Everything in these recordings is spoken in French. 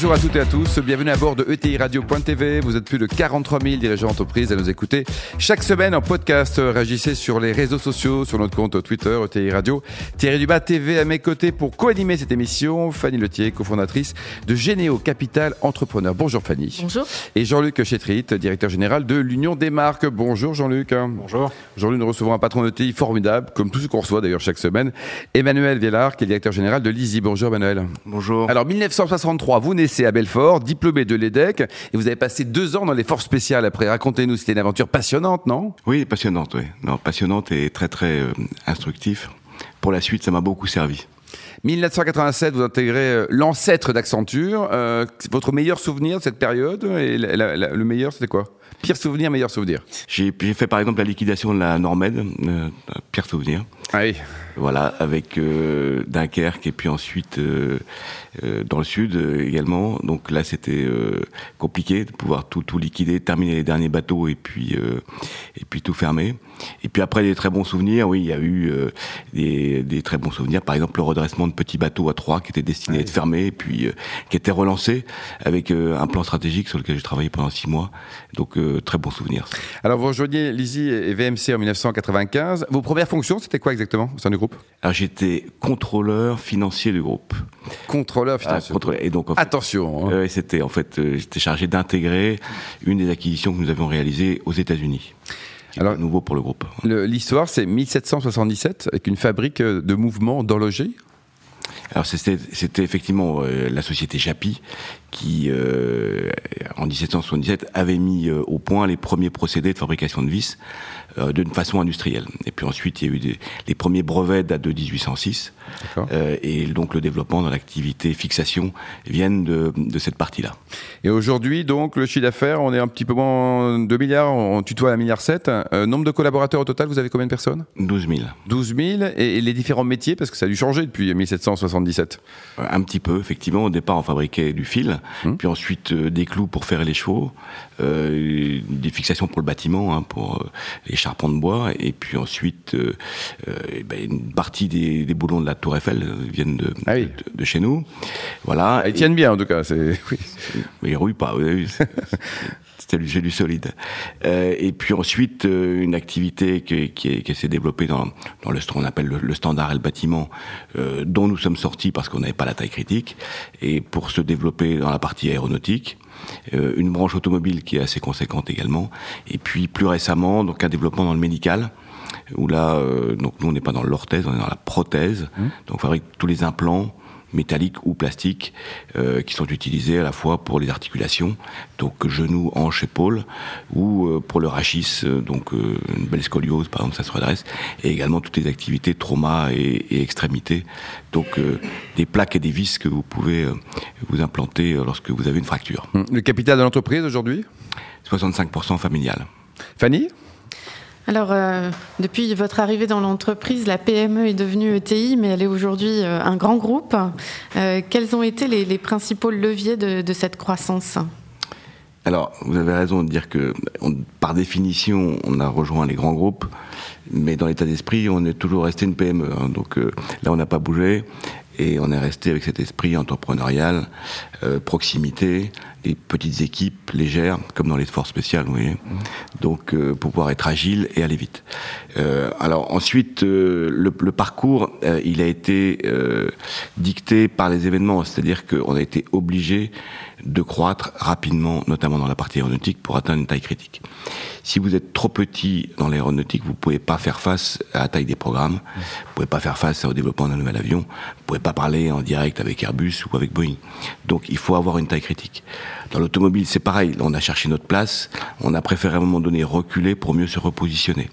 Bonjour à toutes et à tous, bienvenue à bord de ETI Radio.tv. Vous êtes plus de 43 000 dirigeants d'entreprise à nous écouter chaque semaine en podcast. Réagissez sur les réseaux sociaux, sur notre compte Twitter ETI Radio. Thierry Dubas TV à mes côtés pour co-animer cette émission. Fanny Letier, cofondatrice de Généo Capital Entrepreneur. Bonjour Fanny. Bonjour. Et Jean-Luc Chétrit, directeur général de l'Union des marques. Bonjour Jean-Luc. Bonjour. Jean-Luc, nous recevons un patron d'ETI formidable, comme tout ce qu'on reçoit d'ailleurs chaque semaine. Emmanuel Viellard, qui est directeur général de l'ISI. Bonjour Emmanuel. Bonjour. Alors 1963, vous naissez à Belfort, diplômé de l'EDEC, et vous avez passé deux ans dans les forces spéciales après. Racontez-nous, c'était une aventure passionnante, non? Oui, passionnante, oui. Non, passionnante et très très euh, instructif. Pour la suite, ça m'a beaucoup servi. 1987, vous intégrez euh, l'ancêtre d'Accenture. Euh, votre meilleur souvenir de cette période et la- la- la- le meilleur, c'était quoi? Pire souvenir, meilleur souvenir? J'ai fait par exemple la liquidation de la Normède, euh, pire souvenir. Ah oui. Voilà, avec euh, Dunkerque et puis ensuite euh, dans le sud également. Donc là, c'était compliqué de pouvoir tout, tout liquider, terminer les derniers bateaux et puis et puis tout fermer. Et puis après, des très bons souvenirs. Oui, il y a eu des, des très bons souvenirs. Par exemple, le redressement de petits bateaux à Troyes qui était destiné à être fermé et puis euh, qui était relancé avec euh, un plan stratégique sur lequel j'ai travaillé pendant six mois. Donc euh, très bons souvenirs. Alors vous rejoignez l'ISI et VMC en 1995. Vos premières fonctions, c'était quoi exactement au sein du groupe? Alors j'étais contrôleur financier du groupe. Contrôleur Ah, financier. contrôleur. Et donc en fait, Attention. hein. C'était en fait, j'étais chargé d'intégrer une des acquisitions que nous avions réalisées aux États-Unis. Alors- nouveau pour le groupe. L'histoire, c'est 1777 avec une fabrique de mouvements d'horloger. Alors c'était effectivement euh, la société Chapi qui, euh, en 1777, avait mis euh, au point les premiers procédés de fabrication de vis euh, d'une façon industrielle. Et puis ensuite, il y a eu des, les premiers brevets datent de 1806. D'accord. Euh, et donc le développement dans l'activité fixation viennent de, de cette partie-là. Et aujourd'hui, donc, le chiffre d'affaires, on est un petit peu moins 2 milliards, on tutoie à 1 milliard 7. Euh, nombre de collaborateurs au total, vous avez combien de personnes? 12 000. 12 000. Et, et les différents métiers, parce que ça a dû changer depuis 1777. Euh, Un petit peu, effectivement. Au départ, on fabriquait du fil, puis ensuite euh, des clous pour faire les chevaux, des fixations pour le bâtiment, hein, pour les de bois, et puis ensuite, euh, euh, eh ben, une partie des, des boulons de la Tour Eiffel viennent de, Ah oui. de, de chez nous. Voilà. Ils tiennent bien, en tout cas. C'est... Oui. Mais ils rouillent pas, vous avez vu. C'était du, c'est du solide. Euh, et puis ensuite, euh, une activité qui, qui, est- qui s'est développée dans, dans le, ce qu'on appelle le, le standard et le bâtiment, euh, dont nous sommes sortis parce qu'on n'avait pas la taille critique, et pour se développer dans la partie aéronautique. Euh, une branche automobile qui est assez conséquente également, et puis plus récemment, donc un développement dans le médical, où là, euh, donc nous on n'est pas dans l'orthèse, on est dans la prothèse, donc on fabrique tous les implants métalliques ou plastiques euh, qui sont utilisés à la fois pour les articulations, donc genoux, hanches, épaules, ou euh, pour le rachis, euh, donc euh, une belle scoliose par exemple, ça se redresse, et également toutes les activités trauma et, et extrémités, donc des plaques et des vis que vous pouvez vous implanter lorsque vous avez une fracture. Le capital de l'entreprise aujourd'hui? 65% familial. Fanny? Alors, euh, depuis votre arrivée dans l'entreprise, la PME est devenue ETI, mais elle est aujourd'hui euh, un grand groupe. Euh, quels ont été les, principaux leviers de, cette croissance? Alors, vous avez raison de dire que, par définition, on a rejoint les grands groupes, mais dans l'état d'esprit, on est toujours resté une PME. hein. donc là, on n'a pas bougé et on est resté avec cet esprit entrepreneurial, proximité, des petites équipes légères, comme dans les forces spéciales, vous voyez. Donc, euh, pour pouvoir être agile et aller vite. Euh, alors ensuite, euh, le, le parcours, il a été dicté par les événements, c'est-à-dire qu'on a été obligé de croître rapidement, notamment dans la partie aéronautique, pour atteindre une taille critique. Si vous êtes trop petit dans l'aéronautique, vous pouvez pas faire face à la taille des programmes, vous pouvez pas faire face au développement d'un nouvel avion, vous pouvez pas parler en direct avec Airbus ou avec Boeing. Donc il faut avoir une taille critique. Dans l'automobile, c'est pareil. On a cherché notre place, on a préféré à un moment donné reculer pour mieux se repositionner.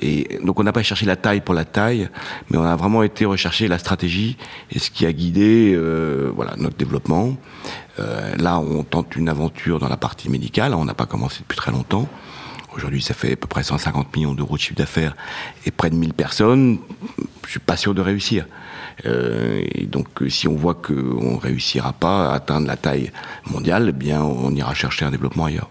Et donc on n'a pas cherché la taille pour la taille, mais on a vraiment été rechercher la stratégie et ce qui a guidé euh, voilà notre développement. Euh, là, on tente une aventure dans la partie médicale. On n'a pas commencé depuis très longtemps. Aujourd'hui, ça fait à peu près 150 millions d'euros de chiffre d'affaires et près de 1000 personnes. je suis pas sûr de réussir. Et donc, si on voit qu'on réussira pas à atteindre la taille mondiale, eh bien, on ira chercher un développement ailleurs.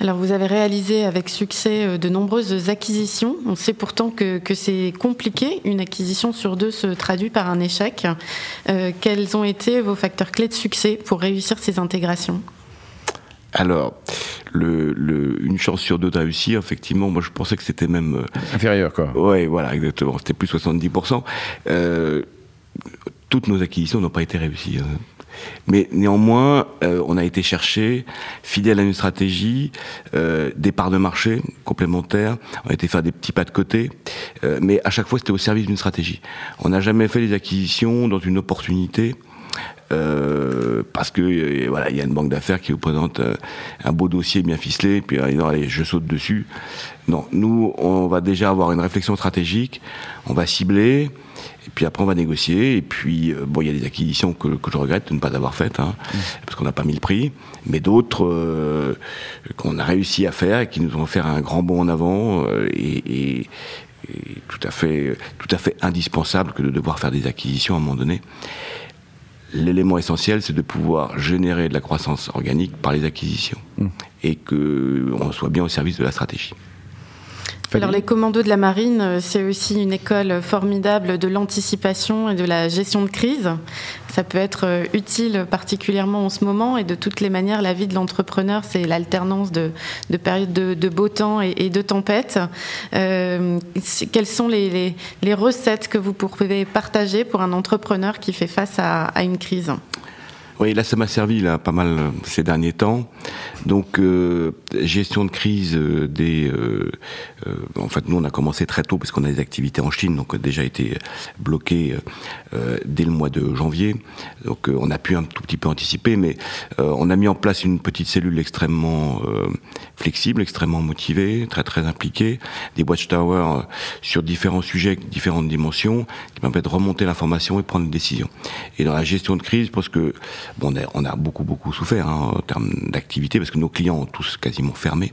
Alors vous avez réalisé avec succès euh, de nombreuses acquisitions. On sait pourtant que, c'est compliqué. Une acquisition sur deux se traduit par un échec. Euh, quels ont été vos facteurs clés de succès pour réussir ces intégrations? Alors, le, une chance sur deux de réussir, effectivement, moi je pensais que c'était même... Euh, Inférieur, quoi. Oui, voilà, exactement. C'était plus 70%. Toutes nos acquisitions n'ont pas été réussies. Hein. Mais néanmoins, euh, on a été chercher, fidèle à une stratégie, euh, des parts de marché complémentaires, on a été faire des petits pas de côté, euh, mais à chaque fois c'était au service d'une stratégie. On n'a jamais fait des acquisitions dans une opportunité. Parce que voilà, il y a une banque d'affaires qui vous présente un beau dossier bien ficelé, puis allez, je saute dessus. Non, nous, on va déjà avoir une réflexion stratégique, on va cibler, et puis après, on va négocier. Et puis, euh, bon, il y a des acquisitions que, je regrette de ne pas avoir faites, hein, mm. parce qu'on n'a pas mis le prix. Mais d'autres euh, qu'on a réussi à faire et qui nous ont fait un grand bond en avant euh, et, tout à fait, tout à fait indispensable que de devoir faire des acquisitions à un moment donné. L'élément essentiel, c'est de pouvoir générer de la croissance organique par les acquisitions mm. et qu'on soit bien au service de la stratégie. Alors les commandos de la marine, euh, c'est aussi une école formidable de l'anticipation et de la gestion de crise. Ça peut être euh, utile particulièrement en ce moment et de toutes les manières, la vie de l'entrepreneur, c'est l'alternance de, périodes de, beau temps et, de tempête. Euh, quelles sont les, recettes que vous pouvez partager pour un entrepreneur qui fait face à une crise? Oui, là, ça m'a servi là pas mal euh, ces derniers temps. Donc, euh, gestion de crise euh, des. en fait, nous, on a commencé très tôt parce qu'on a des activités en Chine, donc on a déjà été bloqué dès le mois de janvier. Donc, on a pu un tout petit peu anticiper, mais on a mis en place une petite cellule extrêmement flexible, extrêmement motivée, très très impliquée, des watchtowers sur différents sujets, différentes dimensions, qui permettent de remonter l'information et prendre une décision. Et dans la gestion de crise, parce que Bon, on, a, beaucoup, beaucoup souffert hein, en termes d'activité parce que nos clients ont tous quasiment fermé.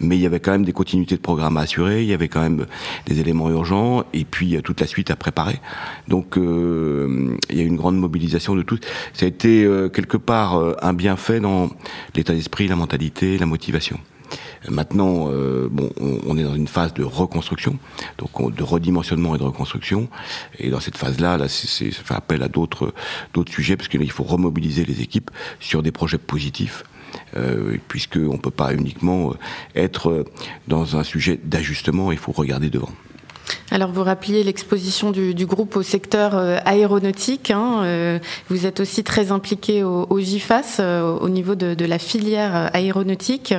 Mais il y avait quand même des continuités de programme à assurer, il y avait quand même des éléments urgents et puis toute la suite à préparer. Donc, euh, il y a eu une grande mobilisation de tous. Ça a été euh, quelque part euh, un bienfait dans l'état d'esprit, la mentalité, la motivation. Maintenant, euh, bon, on, est dans une phase de reconstruction, donc de redimensionnement et de reconstruction. Et dans cette phase-là, là, ça fait appel à d'autres d'autres sujets parce qu'il faut remobiliser les équipes sur des projets positifs. Euh, puisqu'on ne peut pas uniquement être dans un sujet d'ajustement, il faut regarder devant. Alors vous rappeliez l'exposition du, groupe au secteur euh, aéronautique. Hein, euh, vous êtes aussi très impliqué au, GIFAS, euh, au niveau de, la filière aéronautique.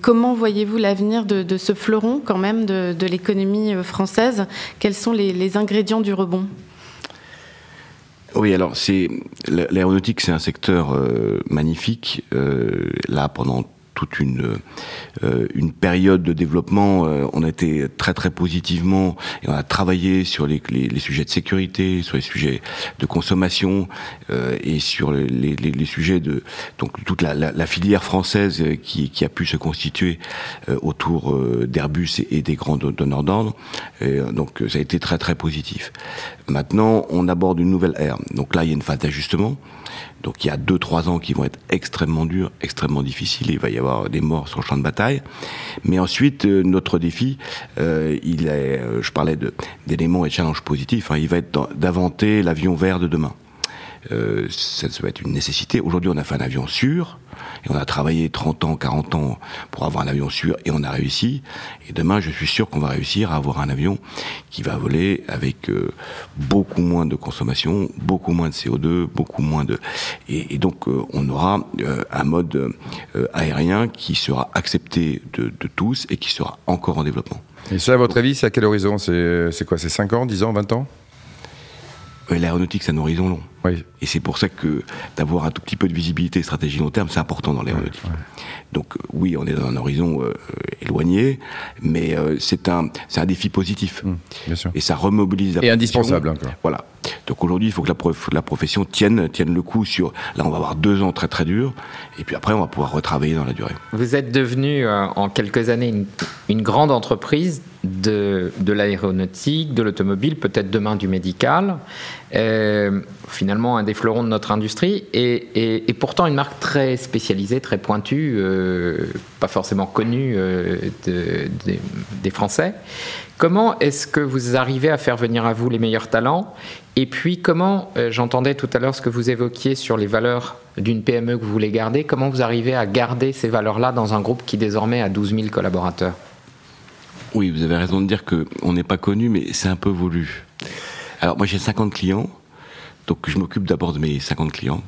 comment voyez-vous l'avenir de, ce fleuron quand même de, l'économie française? Quels sont les, ingrédients du rebond? Oui, alors c'est l'aéronautique, c'est un secteur magnifique. là, pendant toute une euh, une période de développement. Euh, on a été très très positivement et on a travaillé sur les, les, sujets de sécurité, sur les sujets de consommation euh, et sur les, les, sujets de donc toute la, la, filière française qui, qui, a pu se constituer autour d'Airbus et, des grands donneurs d'ordre. Donc ça a été très très positif. Maintenant, on aborde une nouvelle ère. Donc là, il y a une phase d'ajustement. Donc il y a deux trois ans qui vont être extrêmement durs, extrêmement difficiles. Il va y avoir des morts sur le champ de bataille. Mais ensuite, euh, notre défi, euh, il est, euh, je parlais d'éléments et challenges positifs. Hein, il va être d'inventer l'avion vert de demain. ça, ça va être une nécessité. Aujourd'hui, on a fait un avion sûr. Et on a travaillé 30 ans, 40 ans pour avoir un avion sûr et on a réussi. Et demain, je suis sûr qu'on va réussir à avoir un avion qui va voler avec euh, beaucoup moins de consommation, beaucoup moins de CO2, beaucoup moins de... Et, donc, euh, on aura euh, un mode aérien qui sera accepté de, de tous et qui sera encore en développement. Et ça, à votre avis, c'est à quel horizon? C'est quoi? C'est 5 ans, 10 ans, 20 ans? L'aéronautique, c'est un horizon long. Et c'est pour ça que d'avoir un tout petit peu de visibilité et stratégie long terme, c'est important dans l'aéronautique. Donc euh, oui, on est dans un horizon euh, éloigné, mais euh, c'est un, un défi positif. Mmh, bien sûr. Et ça remobilise la Et indispensable encore. Voilà. Donc aujourd'hui, il faut que la, profession tienne, tienne le coup sur. Là, on va avoir deux ans très très durs, et puis après, on va pouvoir retravailler dans la durée. Vous êtes devenu euh, en quelques années une, grande entreprise de, de l'aéronautique, de l'automobile, peut-être demain du médical. Euh, finalement, un des fleurons de notre industrie, et, et, pourtant une marque très spécialisée, très pointue, euh, pas forcément connue de, de, des Français. Comment est-ce que vous arrivez à faire venir à vous les meilleurs talents? Et puis, comment, euh, j'entendais tout à l'heure ce que vous évoquiez sur les valeurs d'une PME que vous voulez garder, comment vous arrivez à garder ces valeurs-là dans un groupe qui désormais a 12 000 collaborateurs? Oui, vous avez raison de dire qu'on n'est pas connu, mais c'est un peu voulu. Alors, moi, j'ai 50 clients, donc je m'occupe d'abord de mes 50 clients.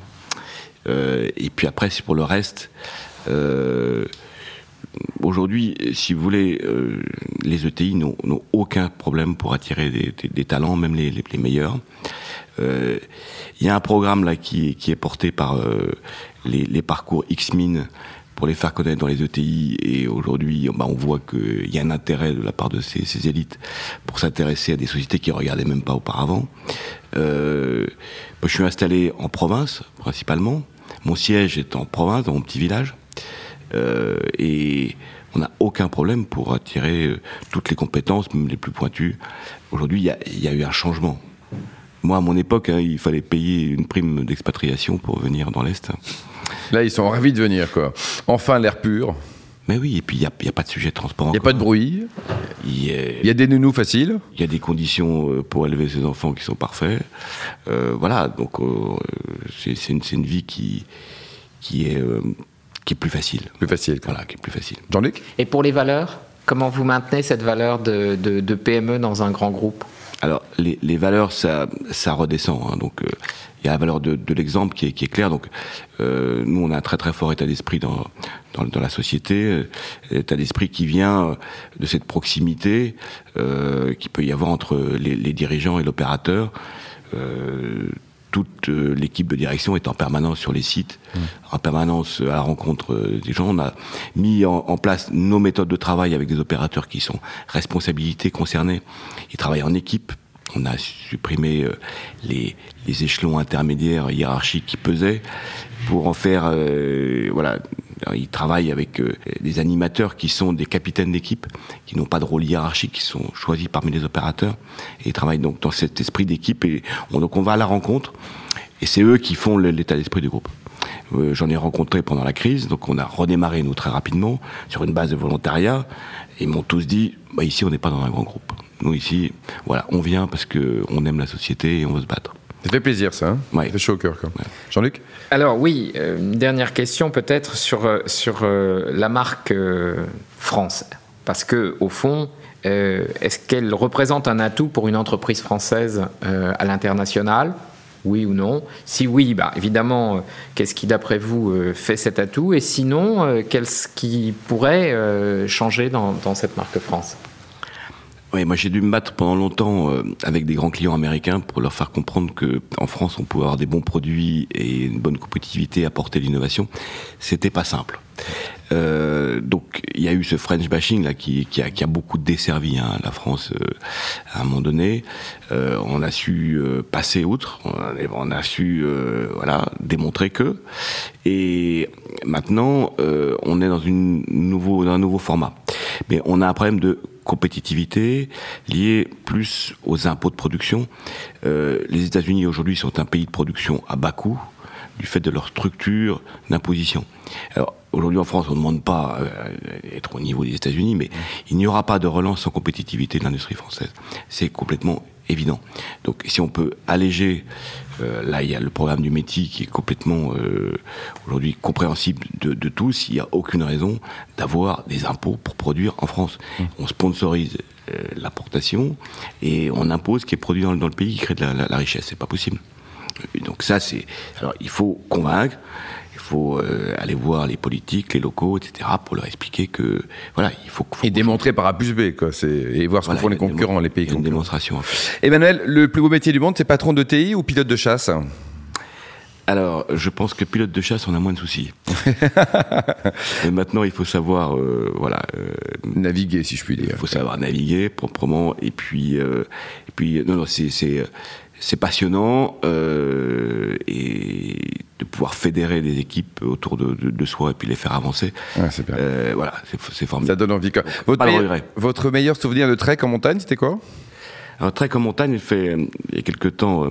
Euh, et puis après, c'est pour le reste. Euh, Aujourd'hui, si vous voulez, euh, les ETI n'ont aucun problème pour attirer des, talents, même les, meilleurs. Il euh, y a un programme là qui, est porté par euh, les, parcours X-Min pour les faire connaître dans les ETI. Et aujourd'hui, bah, on voit qu'il y a un intérêt de la part de ces, élites pour s'intéresser à des sociétés qui ne regardaient même pas auparavant. Je suis installé en province, principalement. Mon siège est en province, dans mon petit village. Euh, et on n'a aucun problème pour attirer euh, toutes les compétences, même les plus pointues. Aujourd'hui, il y, y, a eu un changement. Moi, à mon époque, hein, il fallait payer une prime d'expatriation pour venir dans l'Est. Là, ils sont ravis de venir, quoi. Enfin, l'air pur. Mais oui, et puis il n'y a, a, pas de sujet de transport. Il n'y a pas de bruit. Il y, a, y a des nounous faciles. Il y a des conditions euh, pour élever ses enfants qui sont parfaits. Euh, voilà, donc euh, c'est une, une, vie qui, qui est qui est plus facile. Plus facile. Voilà, qui est plus facile. Jean-Luc? Et pour les valeurs Comment vous maintenez cette valeur de, de, de PME dans un grand groupe? Alors, les, les, valeurs, ça, ça redescend. Hein, donc, il euh, y a la valeur de, de l'exemple qui est, qui est claire. Donc, euh, nous, on a un très très fort état d'esprit dans, dans, dans, la société, état d'esprit qui vient de cette proximité euh, qui peut y avoir entre les, les dirigeants et l'opérateur toute l'équipe de direction est en permanence sur les sites, mmh. en permanence à la rencontre des gens. On a mis en, en, place nos méthodes de travail avec des opérateurs qui sont responsabilités concernées. Ils travaillent en équipe. On a supprimé les, les échelons intermédiaires hiérarchiques qui pesaient pour en faire, euh, voilà, ils travaillent avec euh, des animateurs qui sont des capitaines d'équipe, qui n'ont pas de rôle hiérarchique, qui sont choisis parmi les opérateurs, et ils travaillent donc dans cet esprit d'équipe, et on, donc on va à la rencontre, et c'est eux qui font l'état d'esprit du groupe. Euh, J'en ai rencontré pendant la crise, donc on a redémarré nous très rapidement, sur une base de volontariat, et ils m'ont tous dit, bah, ici on n'est pas dans un grand groupe. Nous ici, voilà, on vient parce qu'on aime la société et on veut se battre. Ça fait plaisir, ça. Hein ouais. Ça fait chaud au cœur. Ouais. Jean-Luc? Alors, oui, euh, une dernière question peut-être sur, euh, sur euh, la marque euh, France. Parce que, au fond, est-ce qu'elle représente un atout pour une entreprise française à l'international? Oui ou non? Si oui, bah, évidemment, qu'est-ce qui, d'après vous, fait cet atout? Et sinon, qu'est-ce qui pourrait changer dans, dans cette marque France? Oui, moi j'ai dû me battre pendant longtemps euh, avec des grands clients américains pour leur faire comprendre que en France on pouvait avoir des bons produits et une bonne compétitivité, apporter l'innovation. C'était pas simple. Euh, donc il y a eu ce French bashing là qui, qui, a, qui a, beaucoup desservi hein, la France euh, à un moment donné. Euh, on a su euh, passer outre, on a, on a su euh, voilà démontrer que. Et maintenant on est dans une nouveau dans un nouveau format. Mais on a un problème de compétitivité liée plus aux impôts de production. Euh, les États-Unis aujourd'hui sont un pays de production à bas coût du fait de leur structure d'imposition. Alors aujourd'hui en France on ne demande pas euh, être au niveau des États-Unis, mais il n'y aura pas de relance sans compétitivité de l'industrie française. C'est complètement évident. Donc si on peut alléger, euh, là il y a le programme du métier qui est complètement euh, aujourd'hui compréhensible de, de, tous, il n'y a aucune raison d'avoir des impôts pour produire en France. Mmh. On sponsorise euh, l'importation et on impose ce qui est produit dans, dans, le pays qui crée de la, la, la richesse. C'est pas possible. Et donc ça c'est... Alors il faut convaincre, faut euh, aller voir les politiques, les locaux, etc., pour leur expliquer que voilà, il faut. faut et démontrer par A plus B, quoi. C'est et voir ce voilà, que font les concurrents, les pays concurrents. Une démonstration. En fait. Emmanuel, le plus beau métier du monde, c'est patron de TI ou pilote de chasse? Alors, je pense que pilote de chasse, on a moins de soucis. Mais maintenant, il faut savoir, euh, voilà, euh, naviguer, si je puis dire. Il faut savoir naviguer proprement, et puis, euh, et puis, non, non, c'est c'est passionnant euh, et de pouvoir fédérer des équipes autour de, de, soi et puis les faire avancer. C'est bien. Euh, voilà, c'est formidable. Ça donne envie. Votre, meilleur, votre meilleur souvenir de trek en montagne, c'était quoi? Un trek en montagne, il fait euh, il y a quelque temps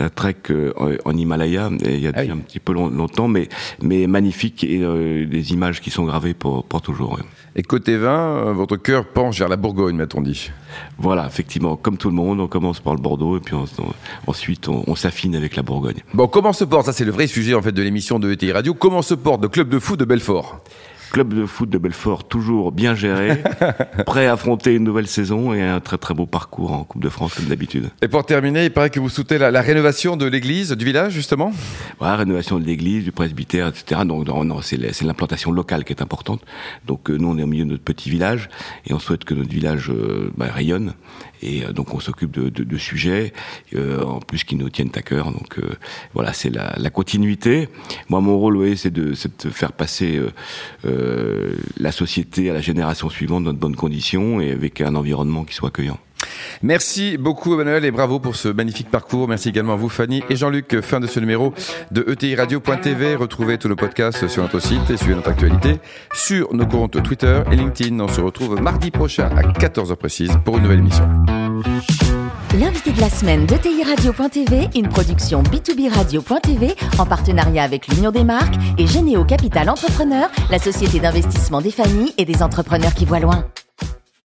euh, un trek euh, en Himalaya, et il y a Ah oui. un petit peu long- longtemps, mais, mais magnifique et euh, des images qui sont gravées pour, pour toujours. Et côté vin, euh, votre cœur penche vers la Bourgogne, m'a-t-on dit. Voilà, effectivement, comme tout le monde, on commence par le Bordeaux et puis on- on- ensuite on, on s'affine avec la Bourgogne. Bon, comment se porte, ça c'est le vrai sujet en fait de l'émission de ETI Radio, comment se porte le club de foot de Belfort? Club de foot de Belfort, toujours bien géré, prêt à affronter une nouvelle saison et un très très beau parcours en Coupe de France comme d'habitude. Et pour terminer, il paraît que vous soutenez la, la rénovation de l'église du village, justement Voilà, rénovation de l'église, du presbytère, etc. Donc non, non, c'est la- c'est l'implantation locale qui est importante. Donc euh, nous, on est au milieu de notre petit village et on souhaite que notre village euh, bah, rayonne. Et euh, donc on s'occupe de, de, de sujets, euh, en plus qui nous tiennent à cœur. Donc voilà, c'est la, la continuité. Moi, mon rôle, c'est de, c'est de faire passer euh, euh, la société à la génération suivante dans de bonnes conditions et avec un environnement qui soit accueillant. Merci beaucoup Emmanuel et bravo pour ce magnifique parcours. Merci également à vous Fanny et Jean-Luc. Fin de ce numéro de ETI Radio.tv. Retrouvez tous nos podcasts sur notre site et suivez notre actualité sur nos comptes Twitter et LinkedIn. On se retrouve mardi prochain à 14h précise pour une nouvelle émission. L'invité de la semaine de TI Radio.tv, une production B2B Radio.tv en partenariat avec l'Union des marques et Généo Capital Entrepreneur, la société d'investissement des familles et des entrepreneurs qui voient loin.